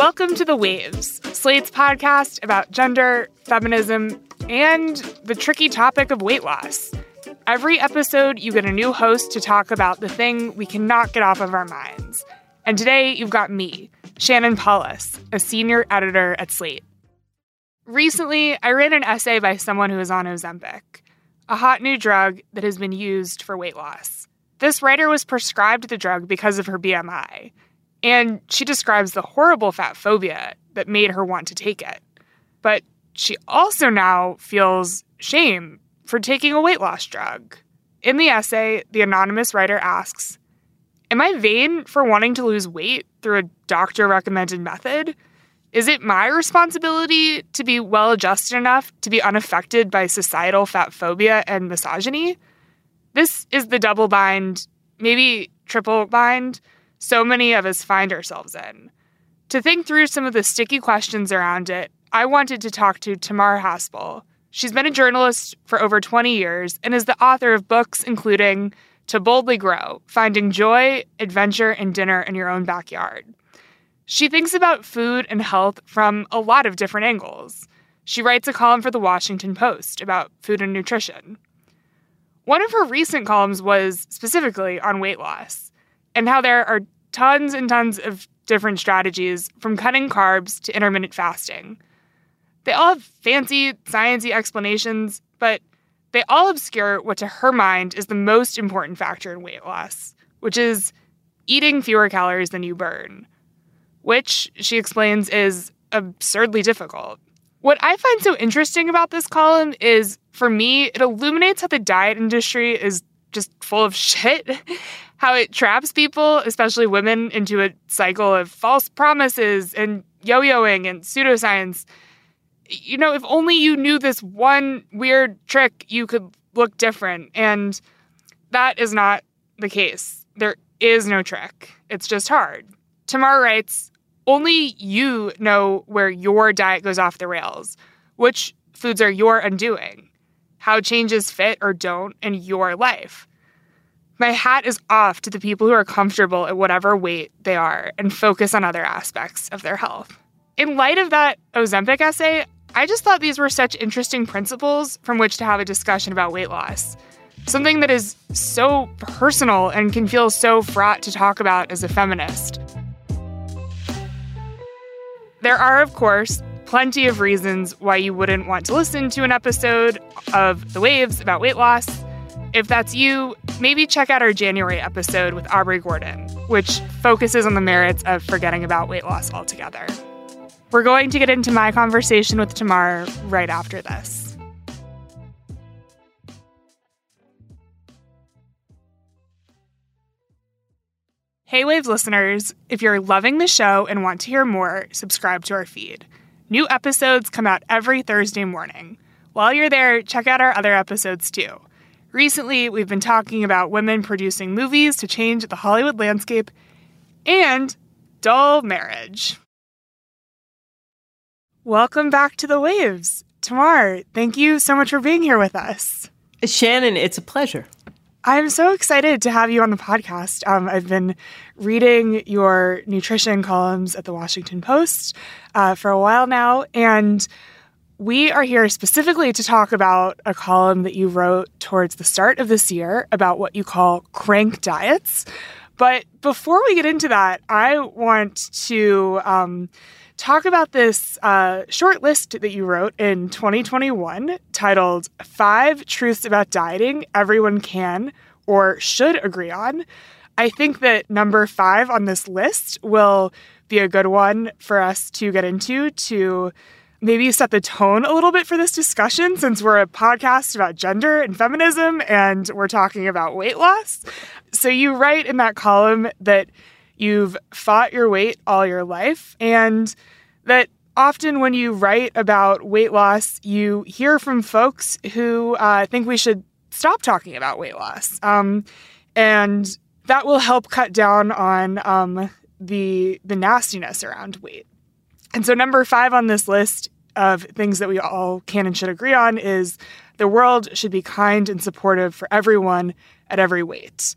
Welcome to The Waves, Slate's podcast about gender, feminism, and the tricky topic of weight loss. Every episode, you get a new host to talk about the thing we cannot get off of our minds. And today, you've got me, Shannon Palus, a senior editor at Slate. Recently, I read an essay by someone who is on Ozempic, a hot new drug that has been used for weight loss. This writer was prescribed the drug because of her BMI, and she describes the horrible fat phobia that made her want to take it. But she also now feels shame for taking a weight loss drug. In the essay, the anonymous writer asks Am I vain for wanting to lose weight through a doctor recommended method? Is it my responsibility to be well adjusted enough to be unaffected by societal fat phobia and misogyny? This is the double bind, maybe triple bind, so many of us find ourselves in. To think through some of the sticky questions around it, I wanted to talk to Tamar Haspel. She's been a journalist for over 20 years and is the author of books including To Boldly Grow Finding Joy, Adventure, and Dinner in Your Own Backyard. She thinks about food and health from a lot of different angles. She writes a column for the Washington Post about food and nutrition. One of her recent columns was specifically on weight loss and how there are tons and tons of different strategies from cutting carbs to intermittent fasting. They all have fancy, sciencey explanations, but they all obscure what to her mind is the most important factor in weight loss, which is eating fewer calories than you burn, which she explains is absurdly difficult. What I find so interesting about this column is, for me, it illuminates how the diet industry is just full of shit, how it traps people, especially women, into a cycle of false promises and yo yoing and pseudoscience. You know, if only you knew this one weird trick, you could look different. And that is not the case. There is no trick, it's just hard. Tamar writes, only you know where your diet goes off the rails, which foods are your undoing, how changes fit or don't in your life. My hat is off to the people who are comfortable at whatever weight they are and focus on other aspects of their health. In light of that Ozempic essay, I just thought these were such interesting principles from which to have a discussion about weight loss. Something that is so personal and can feel so fraught to talk about as a feminist. There are, of course, plenty of reasons why you wouldn't want to listen to an episode of The Waves about weight loss. If that's you, maybe check out our January episode with Aubrey Gordon, which focuses on the merits of forgetting about weight loss altogether. We're going to get into my conversation with Tamar right after this. Hey Waves listeners, if you're loving the show and want to hear more, subscribe to our feed. New episodes come out every Thursday morning. While you're there, check out our other episodes too. Recently, we've been talking about women producing movies to change the Hollywood landscape and dull marriage. Welcome back to the Waves. Tamar, thank you so much for being here with us. Shannon, it's a pleasure. I'm so excited to have you on the podcast. Um, I've been reading your nutrition columns at the Washington Post uh, for a while now, and we are here specifically to talk about a column that you wrote towards the start of this year about what you call crank diets. But before we get into that, I want to um, talk about this uh, short list that you wrote in 2021 titled Five Truths About Dieting Everyone Can or Should Agree On. I think that number five on this list will be a good one for us to get into to maybe set the tone a little bit for this discussion since we're a podcast about gender and feminism and we're talking about weight loss. So, you write in that column that you've fought your weight all your life, and that often when you write about weight loss, you hear from folks who uh, think we should stop talking about weight loss. Um, and that will help cut down on um, the the nastiness around weight. And so number five on this list of things that we all can and should agree on is the world should be kind and supportive for everyone at every weight.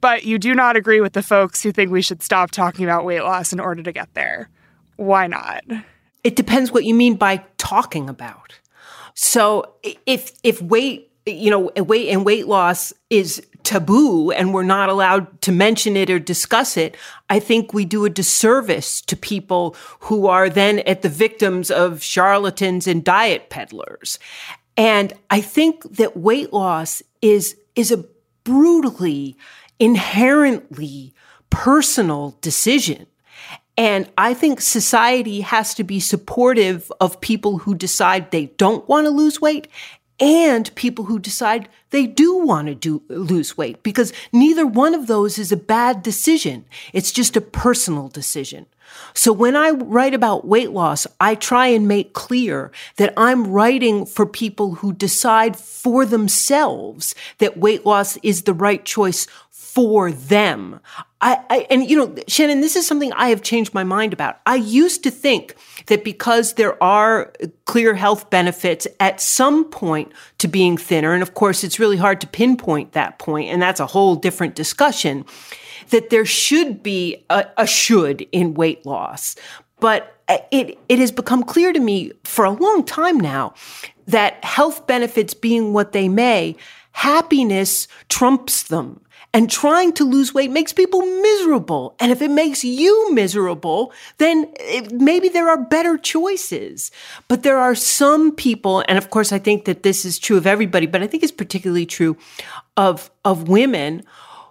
But you do not agree with the folks who think we should stop talking about weight loss in order to get there. why not? It depends what you mean by talking about. So if if weight, you know, weight and weight loss is taboo and we're not allowed to mention it or discuss it, I think we do a disservice to people who are then at the victims of charlatans and diet peddlers. And I think that weight loss is is a brutally inherently personal decision. And I think society has to be supportive of people who decide they don't want to lose weight and people who decide they do want to do, lose weight because neither one of those is a bad decision. It's just a personal decision. So when I write about weight loss, I try and make clear that I'm writing for people who decide for themselves that weight loss is the right choice for them. I, I, and you know, Shannon, this is something I have changed my mind about. I used to think that because there are clear health benefits at some point to being thinner, and of course it's really hard to pinpoint that point, and that's a whole different discussion, that there should be a, a should in weight loss. But uh, it, it has become clear to me for a long time now that health benefits being what they may, happiness trumps them. And trying to lose weight makes people miserable. And if it makes you miserable, then it, maybe there are better choices. But there are some people, and of course, I think that this is true of everybody, but I think it's particularly true of, of women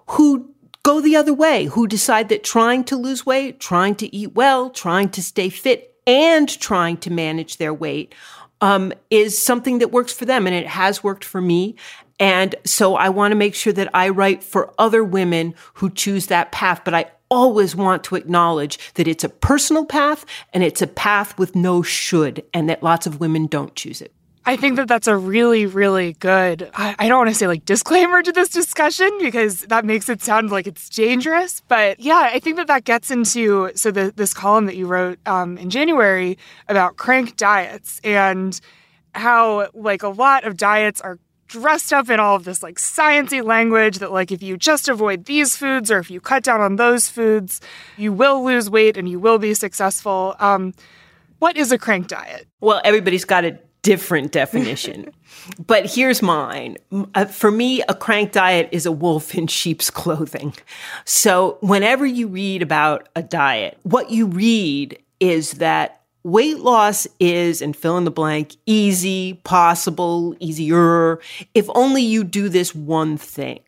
who go the other way, who decide that trying to lose weight, trying to eat well, trying to stay fit, and trying to manage their weight um, is something that works for them. And it has worked for me. And so I want to make sure that I write for other women who choose that path. But I always want to acknowledge that it's a personal path and it's a path with no should, and that lots of women don't choose it. I think that that's a really, really good, I, don't want to say like disclaimer to this discussion because that makes it sound like it's dangerous. But yeah, I think that that gets into, so the, this column that you wrote um, in January about crank diets and how like a lot of diets are dressed up in all of this like sciency language that like if you just avoid these foods or if you cut down on those foods, you will lose weight and you will be successful. Um, what is a crank diet? Well, everybody's got a different definition. but here's mine. Uh, for me, a crank diet is a wolf in sheep's clothing. So whenever you read about a diet, what you read is that weight loss is, and fill in the blank, easy, possible, easier, if only you do this one thing.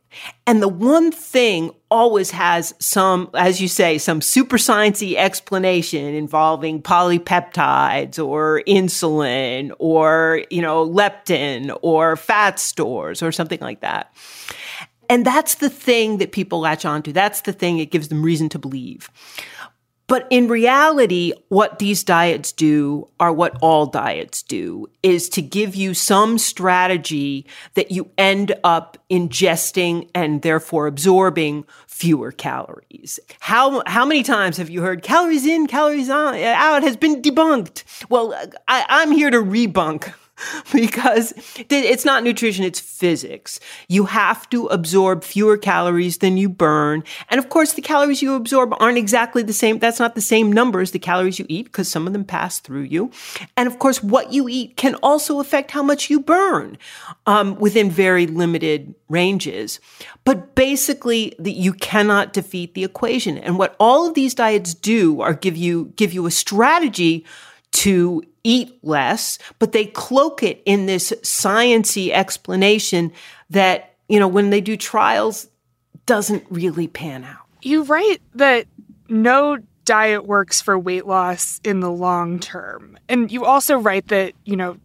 And the one thing always has some, as you say, some super sciencey explanation involving polypeptides or insulin or, you know, leptin or fat stores or something like that. And that's the thing that people latch onto. That's the thing it gives them reason to believe. But in reality, what these diets do are what all diets do is to give you some strategy that you end up ingesting and therefore absorbing fewer calories. How, how many times have you heard calories in, calories out has been debunked? Well, I, I'm here to rebunk because it's not nutrition, it's physics. You have to absorb fewer calories than you burn. And of course, the calories you absorb aren't exactly the same. That's not the same number as the calories you eat because some of them pass through you. And of course, what you eat can also affect how much you burn um, within very limited ranges. But basically, the, you cannot defeat the equation. And what all of these diets do are give you, give you a strategy to eat less, but they cloak it in this sciency explanation that, you know, when they do trials doesn't really pan out. You write that no diet works for weight loss in the long term. And you also write that, you know,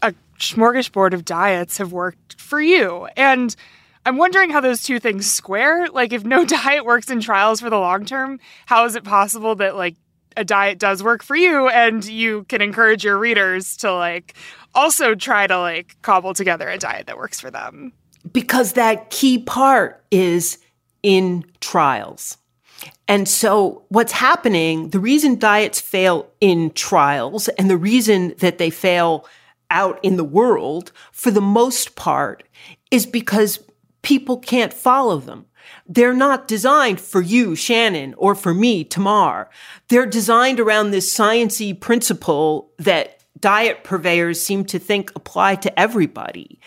a smorgasbord of diets have worked for you. And I'm wondering how those two things square. Like, if no diet works in trials for the long term, how is it possible that, like, a diet does work for you and you can encourage your readers to like also try to like cobble together a diet that works for them because that key part is in trials and so what's happening the reason diets fail in trials and the reason that they fail out in the world for the most part is because people can't follow them. They're not designed for you, Shannon, or for me, Tamar. They're designed around this sciency principle that diet purveyors seem to think apply to everybody.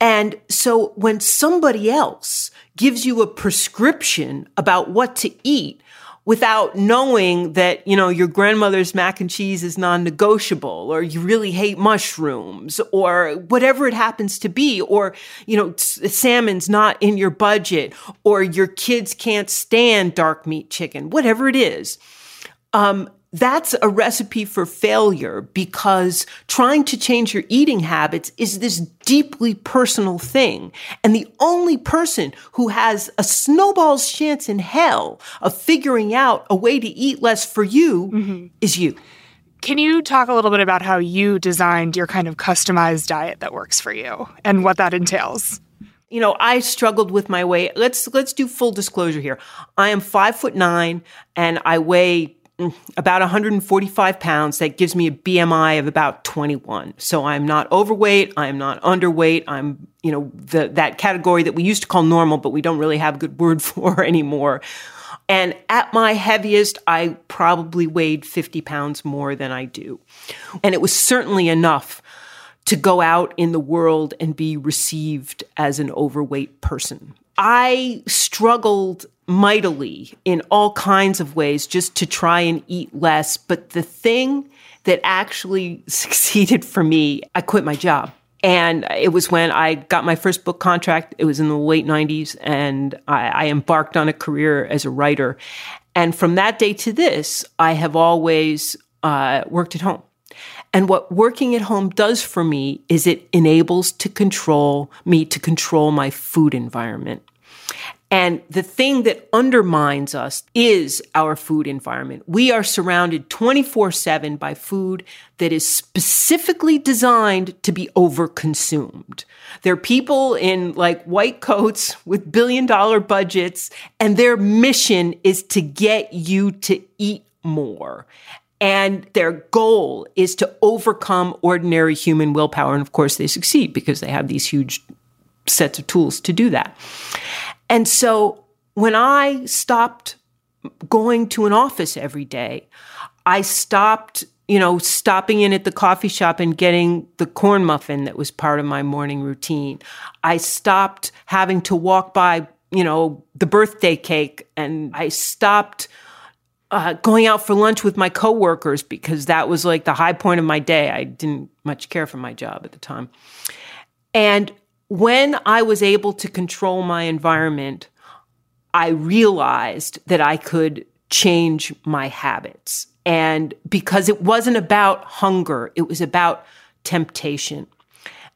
And so when somebody else gives you a prescription about what to eat, without knowing that, you know, your grandmother's mac and cheese is non-negotiable or you really hate mushrooms or whatever it happens to be or, you know, salmon's not in your budget or your kids can't stand dark meat chicken, whatever it is. Um, that's a recipe for failure because trying to change your eating habits is this deeply personal thing. And the only person who has a snowball's chance in hell of figuring out a way to eat less for you mm-hmm. is you. Can you talk a little bit about how you designed your kind of customized diet that works for you and what that entails? You know, I struggled with my weight. Let's let's do full disclosure here. I am five foot nine and I weigh about 145 pounds. That gives me a BMI of about 21. So I'm not overweight. I'm not underweight. I'm, you know, the, that category that we used to call normal, but we don't really have a good word for anymore. And at my heaviest, I probably weighed 50 pounds more than I do. And it was certainly enough to go out in the world and be received as an overweight person. I struggled mightily in all kinds of ways just to try and eat less. But the thing that actually succeeded for me, I quit my job. And it was when I got my first book contract. It was in the late 90s, and I, I embarked on a career as a writer. And from that day to this, I have always uh, worked at home. And what working at home does for me is it enables to control me to control my food environment. And the thing that undermines us is our food environment. We are surrounded 24 7 by food that is specifically designed to be overconsumed. There are people in like white coats with billion dollar budgets, and their mission is to get you to eat more. And their goal is to overcome ordinary human willpower. And of course, they succeed because they have these huge sets of tools to do that. And so when I stopped going to an office every day, I stopped, you know, stopping in at the coffee shop and getting the corn muffin that was part of my morning routine. I stopped having to walk by, you know, the birthday cake and I stopped uh, going out for lunch with my coworkers because that was like the high point of my day. I didn't much care for my job at the time. And when I was able to control my environment, I realized that I could change my habits. And because it wasn't about hunger, it was about temptation.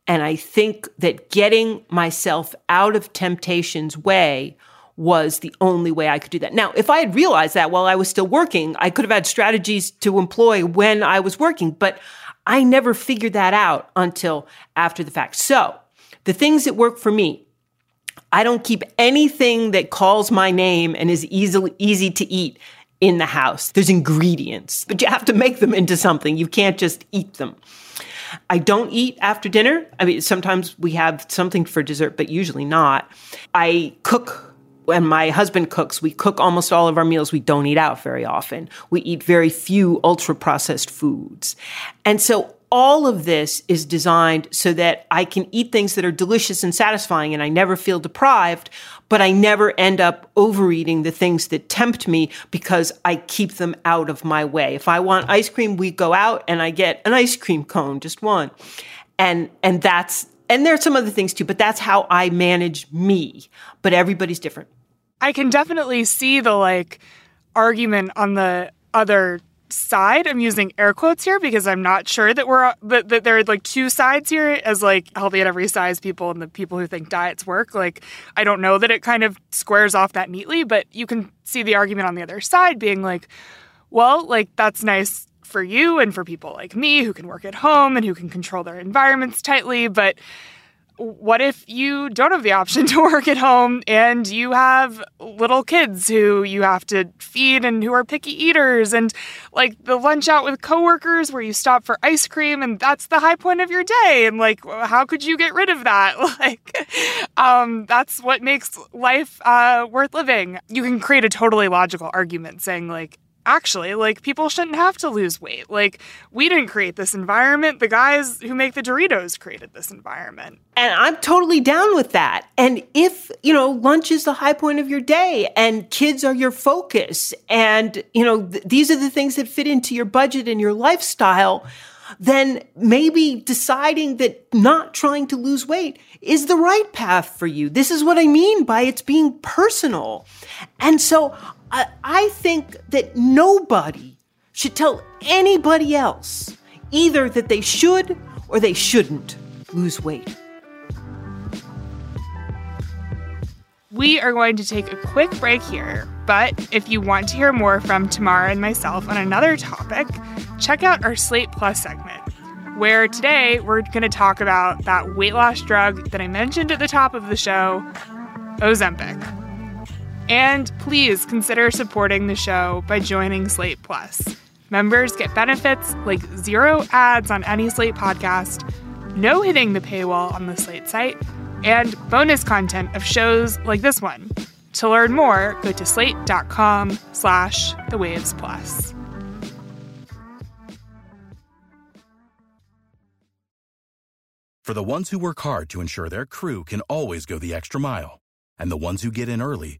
And I think that getting myself out of temptation's way was the only way I could do that. Now, if I had realized that while I was still working, I could have had strategies to employ when I was working, but I never figured that out until after the fact. So the things that work for me, I don't keep anything that calls my name and is easily easy to eat in the house. There's ingredients, but you have to make them into something. You can't just eat them. I don't eat after dinner. I mean, sometimes we have something for dessert, but usually not. I cook when my husband cooks, we cook almost all of our meals. We don't eat out very often. We eat very few ultra processed foods. And so all of this is designed so that I can eat things that are delicious and satisfying and I never feel deprived, but I never end up overeating the things that tempt me because I keep them out of my way. If I want ice cream, we go out and I get an ice cream cone, just one. And and that's and there are some other things too, but that's how I manage me. But everybody's different. I can definitely see the like argument on the other side. I'm using air quotes here because I'm not sure that we're that, that there are like two sides here as like healthy at every size people and the people who think diets work. Like I don't know that it kind of squares off that neatly, but you can see the argument on the other side being like, well, like that's nice for you and for people like me who can work at home and who can control their environments tightly, but what if you don't have the option to work at home and you have little kids who you have to feed and who are picky eaters and like the lunch out with coworkers where you stop for ice cream and that's the high point of your day and like how could you get rid of that? Like um, that's what makes life uh, worth living. You can create a totally logical argument saying like actually like people shouldn't have to lose weight like we didn't create this environment the guys who make the doritos created this environment and i'm totally down with that and if you know lunch is the high point of your day and kids are your focus and you know th- these are the things that fit into your budget and your lifestyle then maybe deciding that not trying to lose weight is the right path for you. This is what I mean by it's being personal. And so I, I think that nobody should tell anybody else either that they should or they shouldn't lose weight. We are going to take a quick break here, but if you want to hear more from Tamara and myself on another topic, check out our Slate Plus segment, where today we're going to talk about that weight loss drug that I mentioned at the top of the show, Ozempic. And please consider supporting the show by joining Slate Plus. Members get benefits like zero ads on any Slate podcast, no hitting the paywall on the Slate site, and bonus content of shows like this one. To learn more, go to slate.com slash the waves plus. For the ones who work hard to ensure their crew can always go the extra mile, and the ones who get in early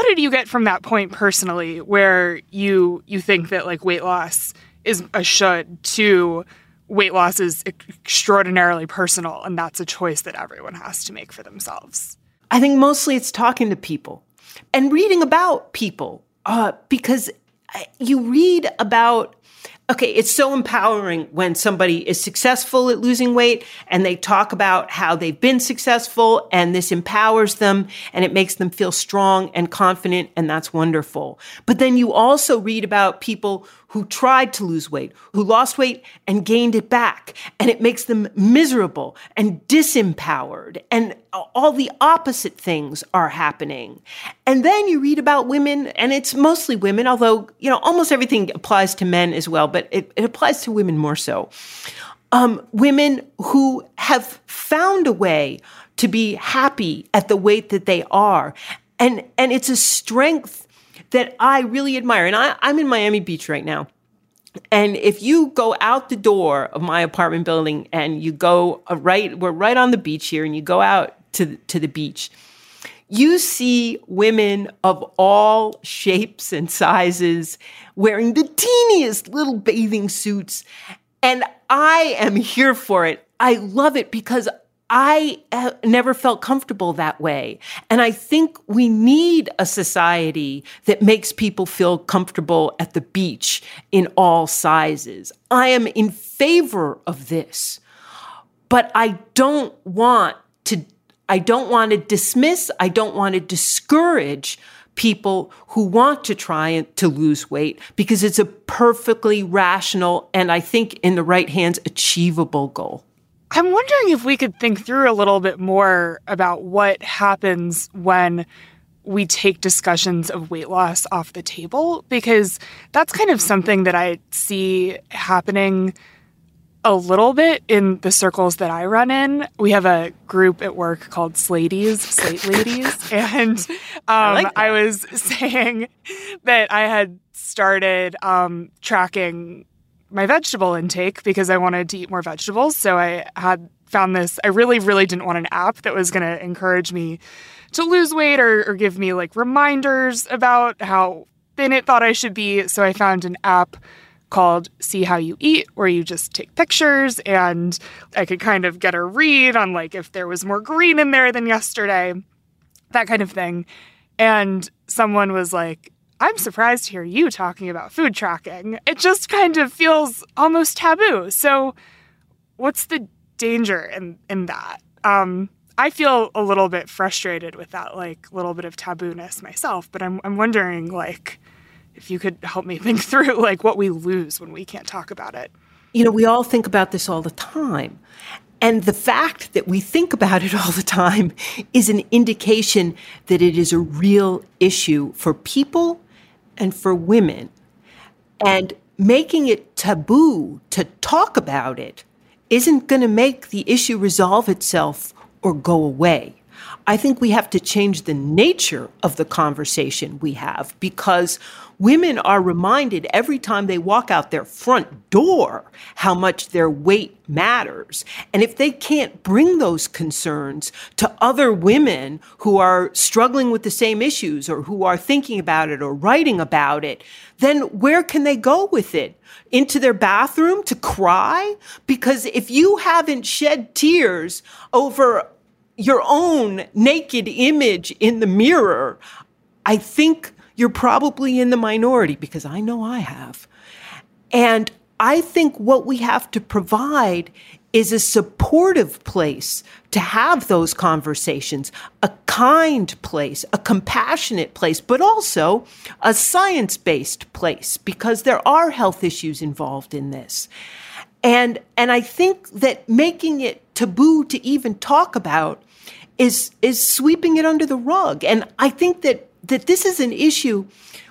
How did you get from that point personally where you you think that like weight loss is a should to weight loss is extraordinarily personal and that's a choice that everyone has to make for themselves? I think mostly it's talking to people and reading about people uh, because you read about okay, it's so empowering when somebody is successful at losing weight and they talk about how they've been successful and this empowers them and it makes them feel strong and confident and that's wonderful. But then you also read about people who tried to lose weight, who lost weight and gained it back. And it makes them miserable and disempowered. And all the opposite things are happening. And then you read about women, and it's mostly women, although, you know, almost everything applies to men as well, but it, it applies to women more so. Um, women who have found a way to be happy at the weight that they are. And, and it's a strength that I really admire. And I, I'm in Miami Beach right now. And if you go out the door of my apartment building and you go uh, right, we're right on the beach here, and you go out to, to the beach, you see women of all shapes and sizes wearing the teeniest little bathing suits. And I am here for it. I love it because I uh, never felt comfortable that way. And I think we need a society that makes people feel comfortable at the beach in all sizes. I am in favor of this, but I don't want to, I don't want to dismiss, I don't want to discourage people who want to try to lose weight because it's a perfectly rational and I think in the right hands achievable goal. I'm wondering if we could think through a little bit more about what happens when we take discussions of weight loss off the table, because that's kind of something that I see happening a little bit in the circles that I run in. We have a group at work called Sladies, Slate Ladies. And um, I, like I, was saying that I had started um, tracking my vegetable intake because I wanted to eat more vegetables. So I had found this. I really, really didn't want an app that was going to encourage me to lose weight or, or, give me like reminders about how thin it thought I should be. So I found an app called See How You Eat, where you just take pictures and I could kind of get a read on like if there was more green in there than yesterday, that kind of thing. And someone was like, I'm surprised to hear you talking about food tracking. It just kind of feels almost taboo. So, what's the danger in, in that? Um, I feel a little bit frustrated with that, like little bit of tabooness myself. But I'm I'm wondering, like, if you could help me think through, like, what we lose when we can't talk about it. You know, we all think about this all the time. And the fact that we think about it all the time is an indication that it is a real issue for people and for women. And making it taboo to talk about it isn't going to make the issue resolve itself or go away. I think we have to change the nature of the conversation we have because women are reminded every time they walk out their front door how much their weight matters. And if they can't bring those concerns to other women who are struggling with the same issues or who are thinking about it or writing about it, then where can they go with it? Into their bathroom to cry? Because if you haven't shed tears over your own naked image in the mirror, I think you're probably in the minority because I know I have. And I think what we have to provide is a supportive place to have those conversations, a kind place, a compassionate place, but also a science based place because there are health issues involved in this. And, and I think that making it taboo to even talk about is is sweeping it under the rug. And I think that that this is an issue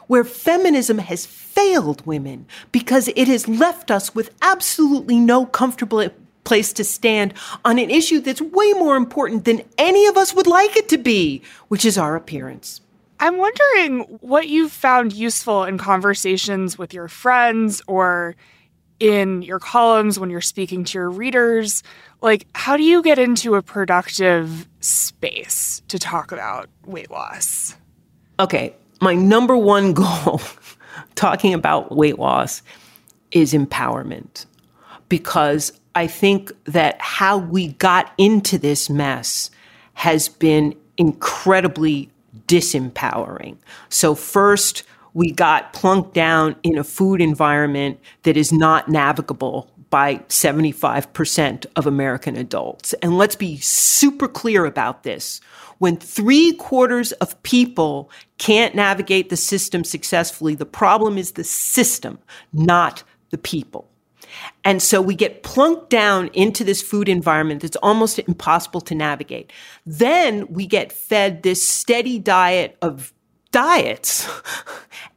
where feminism has failed women because it has left us with absolutely no comfortable place to stand on an issue that's way more important than any of us would like it to be, which is our appearance. I'm wondering what you've found useful in conversations with your friends or in your columns when you're speaking to your readers like how do you get into a productive space to talk about weight loss? Okay my number one goal talking about weight loss is empowerment. Because i think that how we got into this mess has been incredibly disempowering. So first we got plunked down in a food environment that is not navigable by 75% of American adults. And let's be super clear about this. When three quarters of people can't navigate the system successfully, the problem is the system, not the people. And so we get plunked down into this food environment that's almost impossible to navigate. Then we get fed this steady diet of diets.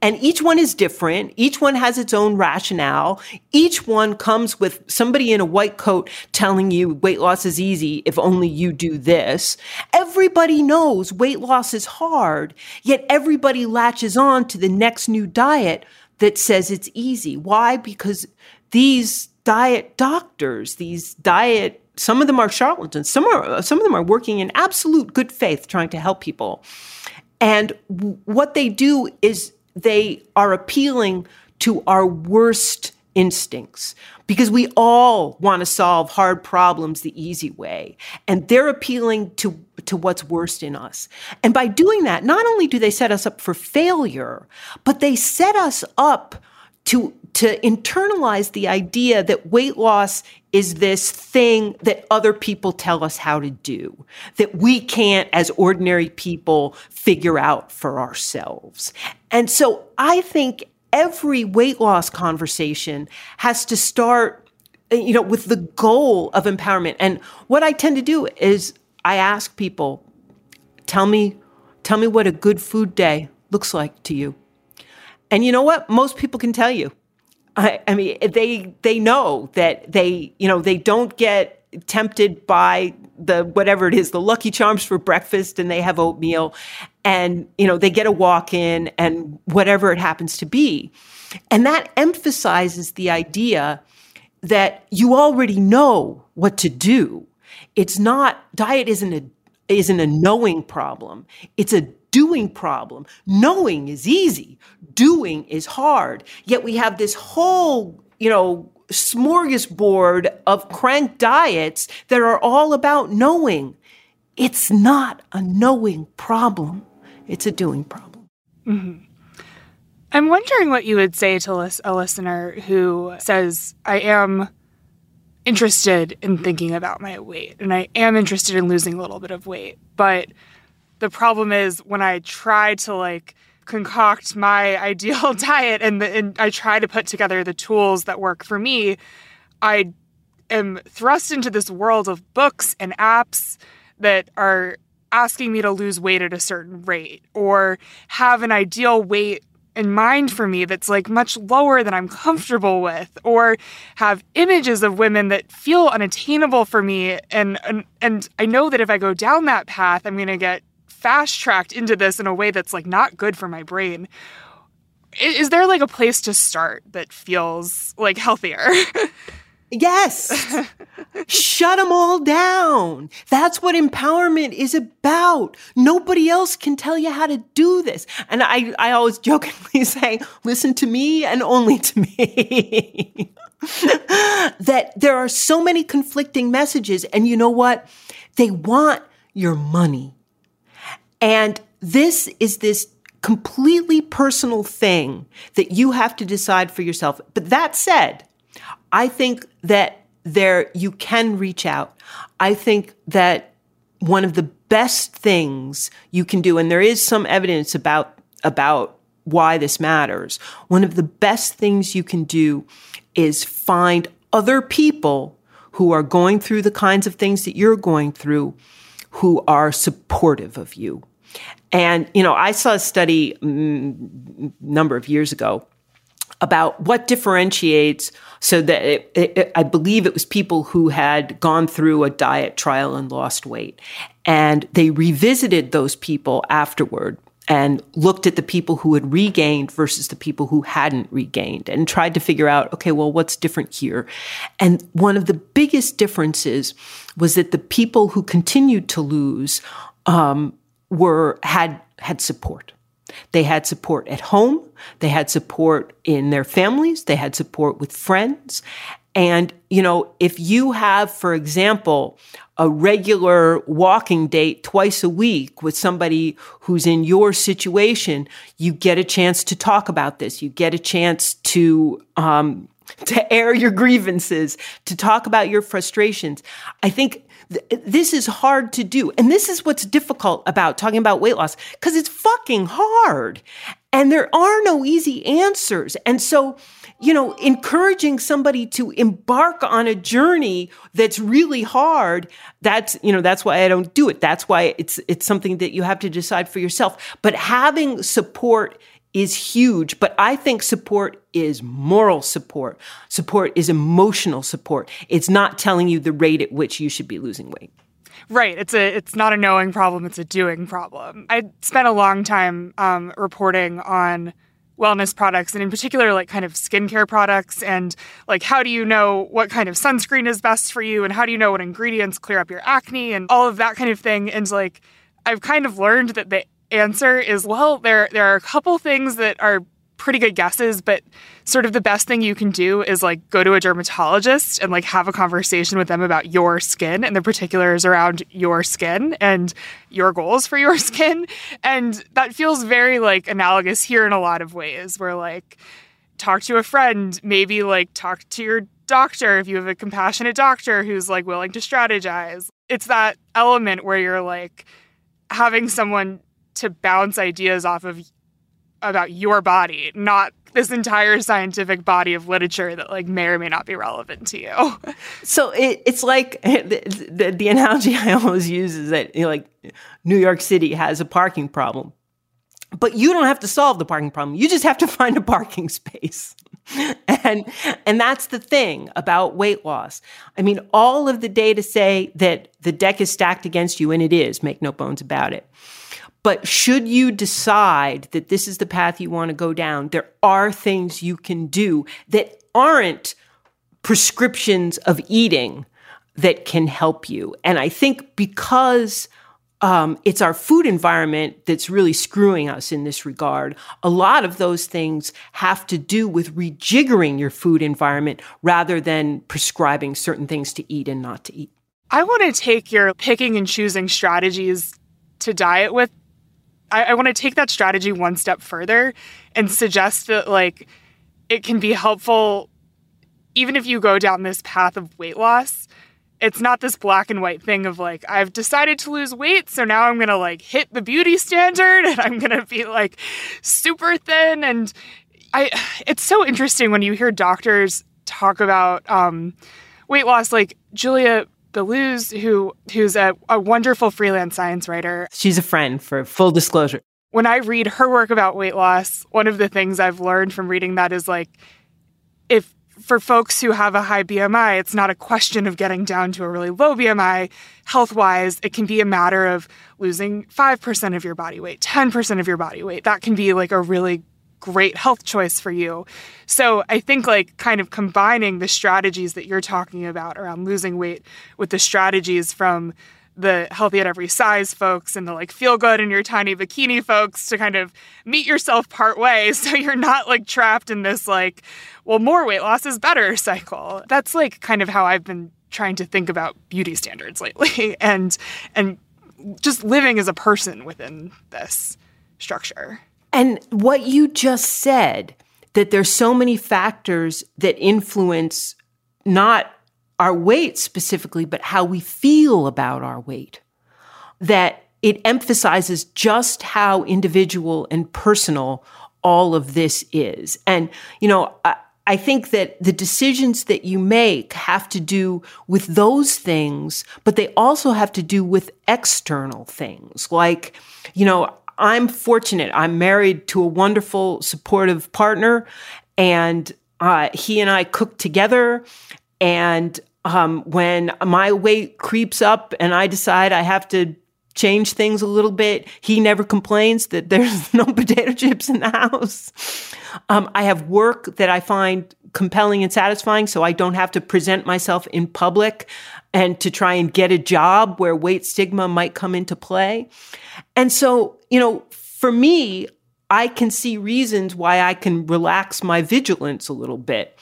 And each one is different. Each one has its own rationale. Each one comes with somebody in a white coat telling you weight loss is easy if only you do this. Everybody knows weight loss is hard, yet everybody latches on to the next new diet that says it's easy. Why? Because these diet doctors, these diet some of them are charlatans. Some are some of them are working in absolute good faith trying to help people. And what they do is they are appealing to our worst instincts because we all want to solve hard problems the easy way. And they're appealing to to what's worst in us. And by doing that not only do they set us up for failure but they set us up to to internalize the idea that weight loss is this thing that other people tell us how to do, that we can't, as ordinary people, figure out for ourselves. And so I think every weight loss conversation has to start, you know, with the goal of empowerment. And what I tend to do is I ask people, tell me, tell me what a good food day looks like to you. And you know what? Most people can tell you. I, I mean, they they know that they you know they don't get tempted by the whatever it is the lucky charms for breakfast and they have oatmeal and you know they get a walk in and whatever it happens to be. And that emphasizes the idea that you already know what to do. It's not diet isn't a isn't a knowing problem. It's a doing problem. Knowing is easy, doing is hard. Yet we have this whole, you know, smorgasbord of crank diets that are all about knowing. It's not a knowing problem, it's a doing problem. Mm-hmm. I'm wondering what you would say to a listener who says, I am interested in thinking about my weight and I am interested in losing a little bit of weight. But the problem is when I try to like concoct my ideal diet and, the, and I try to put together the tools that work for me, I am thrust into this world of books and apps that are asking me to lose weight at a certain rate or have an ideal weight in mind for me that's like much lower than I'm comfortable with, or have images of women that feel unattainable for me. And and, and I know that if I go down that path, I'm gonna get fast tracked into this in a way that's like not good for my brain. Is there like a place to start that feels like healthier? Yes. Shut them all down. That's what empowerment is about. Nobody else can tell you how to do this. And I, I always jokingly say, listen to me and only to me. that there are so many conflicting messages. And you know what? They want your money. And this is this completely personal thing that you have to decide for yourself. But that said, I think that there you can reach out. I think that one of the best things you can do, and there is some evidence about about why this matters. One of the best things you can do is find other people who are going through the kinds of things that you're going through who are supportive of you. And, you know, I saw a study a mm, number of years ago about what differentiates so that it, it, I believe it was people who had gone through a diet trial and lost weight. And they revisited those people afterward and looked at the people who had regained versus the people who hadn't regained and tried to figure out, okay, well, what's different here? And one of the biggest differences was that the people who continued to lose um, were had had support. They had support at home. They had support in their families. They had support with friends. And, you know, if you have, for example, a regular walking date twice a week with somebody who's in your situation, you get a chance to talk about this. You get a chance to, um, to air your grievances, to talk about your frustrations. I think this is hard to do. And this is what's difficult about talking about weight loss because it's fucking hard. And there are no easy answers. And so, you know, encouraging somebody to embark on a journey that's really hard, that's, you know, that's why I don't do it. That's why it's it's something that you have to decide for yourself. But having support is huge, but I think support is moral support. Support is emotional support. It's not telling you the rate at which you should be losing weight. Right. It's a it's not a knowing problem, it's a doing problem. I spent a long time um, reporting on wellness products and in particular like kind of skincare products and like how do you know what kind of sunscreen is best for you and how do you know what ingredients clear up your acne and all of that kind of thing and like I've kind of learned that the answer is well, there there are a couple things that are pretty good guesses, but sort of the best thing you can do is like go to a dermatologist and like have a conversation with them about your skin and the particulars around your skin and your goals for your skin. And that feels very like analogous here in a lot of ways where like talk to a friend, maybe like talk to your doctor if you have a compassionate doctor who's like willing to strategize. It's that element where you're like having someone to bounce ideas off of about your body, not this entire scientific body of literature that like may or may not be relevant to you. So it, it's like the, the, the, analogy I always use is that you know, like New York City has a parking problem, but you don't have to solve the parking problem. You just have to find a parking space. and and that's the thing about weight loss. I mean, all of the data say that the deck is stacked against you, and it is. Make no bones about it. But should you decide that this is the path you want to go down, there are things you can do that aren't prescriptions of eating that can help you. And I think because um, it's our food environment that's really screwing us in this regard. A lot of those things have to do with rejiggering your food environment rather than prescribing certain things to eat and not to eat. I want to take your picking and choosing strategies to diet with I, I want to take that strategy one step further and suggest that like it can be helpful even if you go down this path of weight loss it's not this black and white thing of like I've decided to lose weight, so now I'm gonna like hit the beauty standard and I'm gonna be like super thin. And I, it's so interesting when you hear doctors talk about um, weight loss, like Julia Belluz, who who's a, a wonderful freelance science writer. She's a friend for full disclosure. When I read her work about weight loss, one of the things I've learned from reading that is like if for folks who have a high BMI, it's not a question of getting down to a really low BMI. Health wise, it can be a matter of losing 5% of your body weight, 10% of your body weight. That can be like a really great health choice for you. So I think like kind of combining the strategies that you're talking about around losing weight with the strategies from the healthy at every size folks and the like feel good in your tiny bikini folks to kind of meet yourself part way. So you're not like trapped in this like well more weight loss is better cycle. That's like kind of how i've been trying to think about beauty standards lately. And and just living as a person within this structure and what you just said that there's so many factors that influence not our weight specifically, but how we feel about our weight. That it emphasizes just how individual and personal all of this is. And, you know, I, I think that the decisions that you make have to do with those things, but they also have to do with external things. Like, you know, I'm fortunate. I'm married to a wonderful, supportive partner, and uh, he and I cook together. And um, when my weight creeps up and I decide I have to change things a little bit, he never complains that there's no potato chips in the house. Um, I have work that I find compelling and satisfying, so I don't have to present myself in public and to try and get a job where weight stigma might come into play. And so, you know, for me, I can see reasons why I can relax my vigilance a little bit.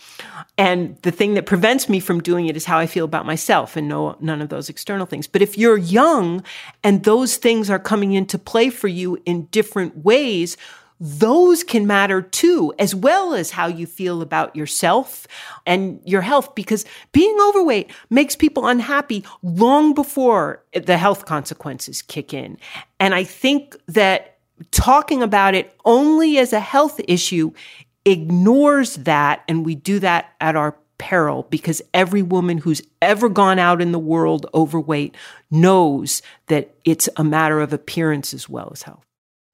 And the thing that prevents me from doing it is how I feel about myself and no none of those external things. But if you're young and those things are coming into play for you in different ways, those can matter too, as well as how you feel about yourself and your health, because being overweight makes people unhappy long before the health consequences kick in. And I think that talking about it only as a health issue ignores that. And we do that at our peril because every woman who's ever gone out in the world overweight knows that it's a matter of appearance as well as health.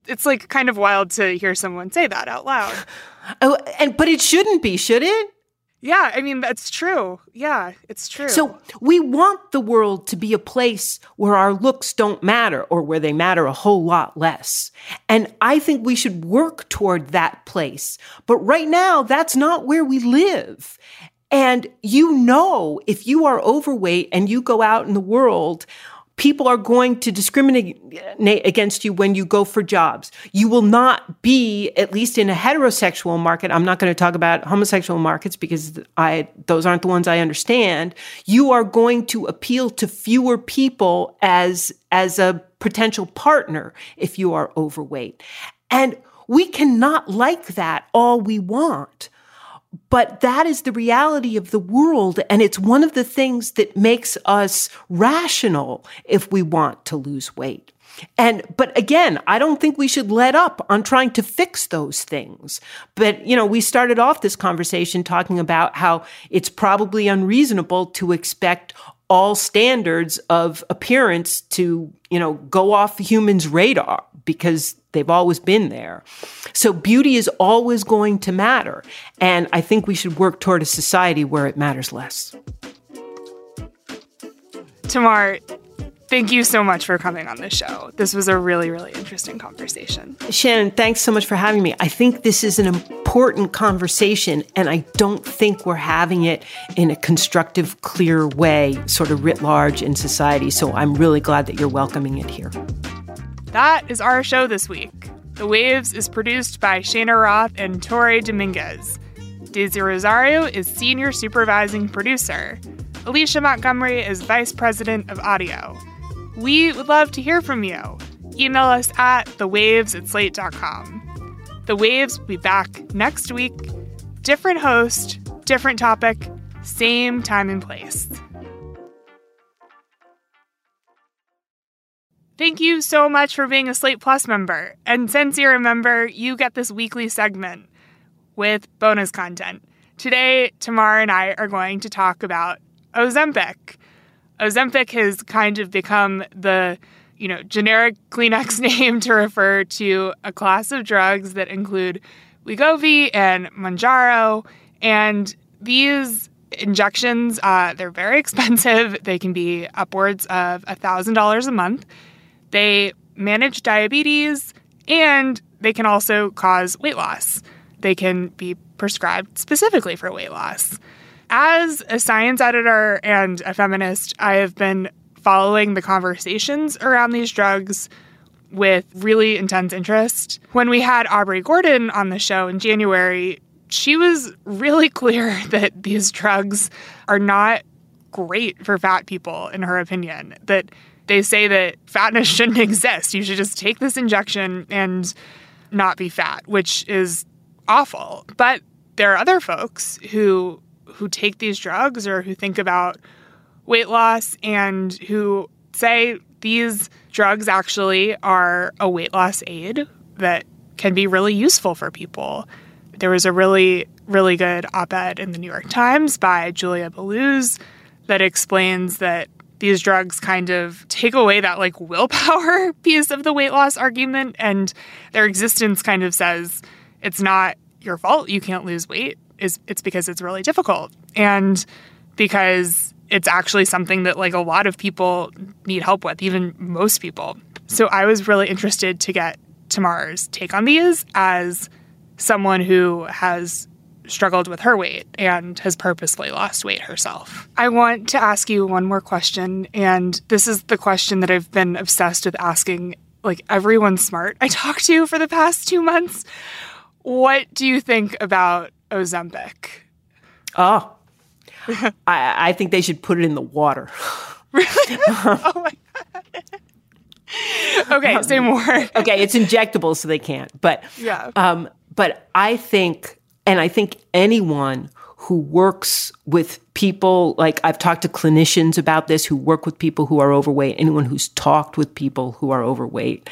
It's like kind of wild to hear someone say that out loud. oh, and but it shouldn't be, should it? Yeah, I mean, that's true. Yeah, it's true. So we want the world to be a place where our looks don't matter or where they matter a whole lot less. And I think we should work toward that place. But right now, that's not where we live. And you know, if you are overweight and you go out in the world, people are going to discriminate against you when you go for jobs. You will not be, at least in a heterosexual market. I'm not going to talk about homosexual markets because I, those aren't the ones I understand. You are going to appeal to fewer people as, as a potential partner if you are overweight. And we cannot like that all we want. But that is the reality of the world. And it's one of the things that makes us rational if we want to lose weight. And, but again, I don't think we should let up on trying to fix those things. But, you know, we started off this conversation talking about how it's probably unreasonable to expect all standards of appearance to, you know, go off humans' radar because they've always been there. So beauty is always going to matter. And I think we should work toward a society where it matters less. Tamar, thank you so much for coming on the show. This was a really, really interesting conversation. Shannon, thanks so much for having me. I think this is an important conversation, and I don't think we're having it in a constructive, clear way, sort of writ large in society. So I'm really glad that you're welcoming it here. That is our show this week. The Waves is produced by Cheyna Roth and Tori Dominguez. Daisy Rosario is senior supervising producer. Alicia Montgomery is vice president of audio. We would love to hear from you. email us at thewaves at slate.com. The Waves will be back next week. Different host, different topic, same time and place. Thank you so much for being a Slate Plus member. And since you're a member, you get this weekly segment with bonus content. Today, Tamar and I are going to talk about Ozempic. Ozempic has kind of become the you know generic Kleenex name to refer to a class of drugs that include Wegovy and Mounjaro, and these injections uh, they're very expensive. They can be upwards of thousand dollars a month. They manage diabetes and they can also cause weight loss. They can be prescribed specifically for weight loss. As a science editor and a feminist, I have been following the conversations around these drugs with really intense interest. When we had Aubrey Gordon on the show in January, she was really clear that these drugs are not great for fat people, in her opinion. That they say that fatness shouldn't exist. You should just take this injection and not be fat, which is awful. But there are other folks who who take these drugs or who think about weight loss and who say these drugs actually are a weight loss aid that can be really useful for people. There was a really, really good op ed in the New York Times by Julia Belluz that explains that these drugs kind of take away that like willpower piece of the weight loss argument, and their existence kind of says it's not your fault you can't lose weight is it's because it's really difficult and because it's actually something that like a lot of people need help with even most people so i was really interested to get tamar's take on these as someone who has struggled with her weight and has purposely lost weight herself. I want to ask you one more question. And this is the question that I've been obsessed with asking like everyone smart I talked to for the past two months. What do you think about Ozempic? Oh, I, I think they should put it in the water. really? oh my God. okay, say more. okay, it's injectable, so they can't. But yeah. Um, but I think and I think anyone who works with people, like I've talked to clinicians about this who work with people who are overweight, anyone who's talked with people who are overweight,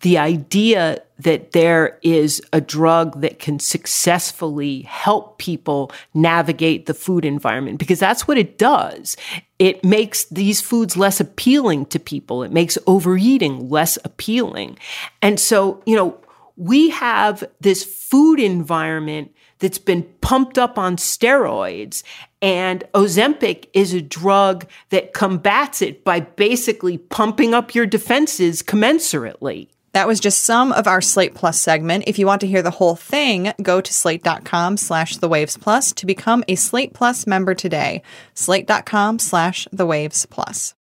the idea that there is a drug that can successfully help people navigate the food environment, because that's what it does. It makes these foods less appealing to people. It makes overeating less appealing. And so, you know, we have this food environment that's been pumped up on steroids. And Ozempic is a drug that combats it by basically pumping up your defenses commensurately. That was just some of our Slate Plus segment. If you want to hear the whole thing, go to slate.com slash the waves plus to become a Slate Plus member today. Slate.com slash the waves plus.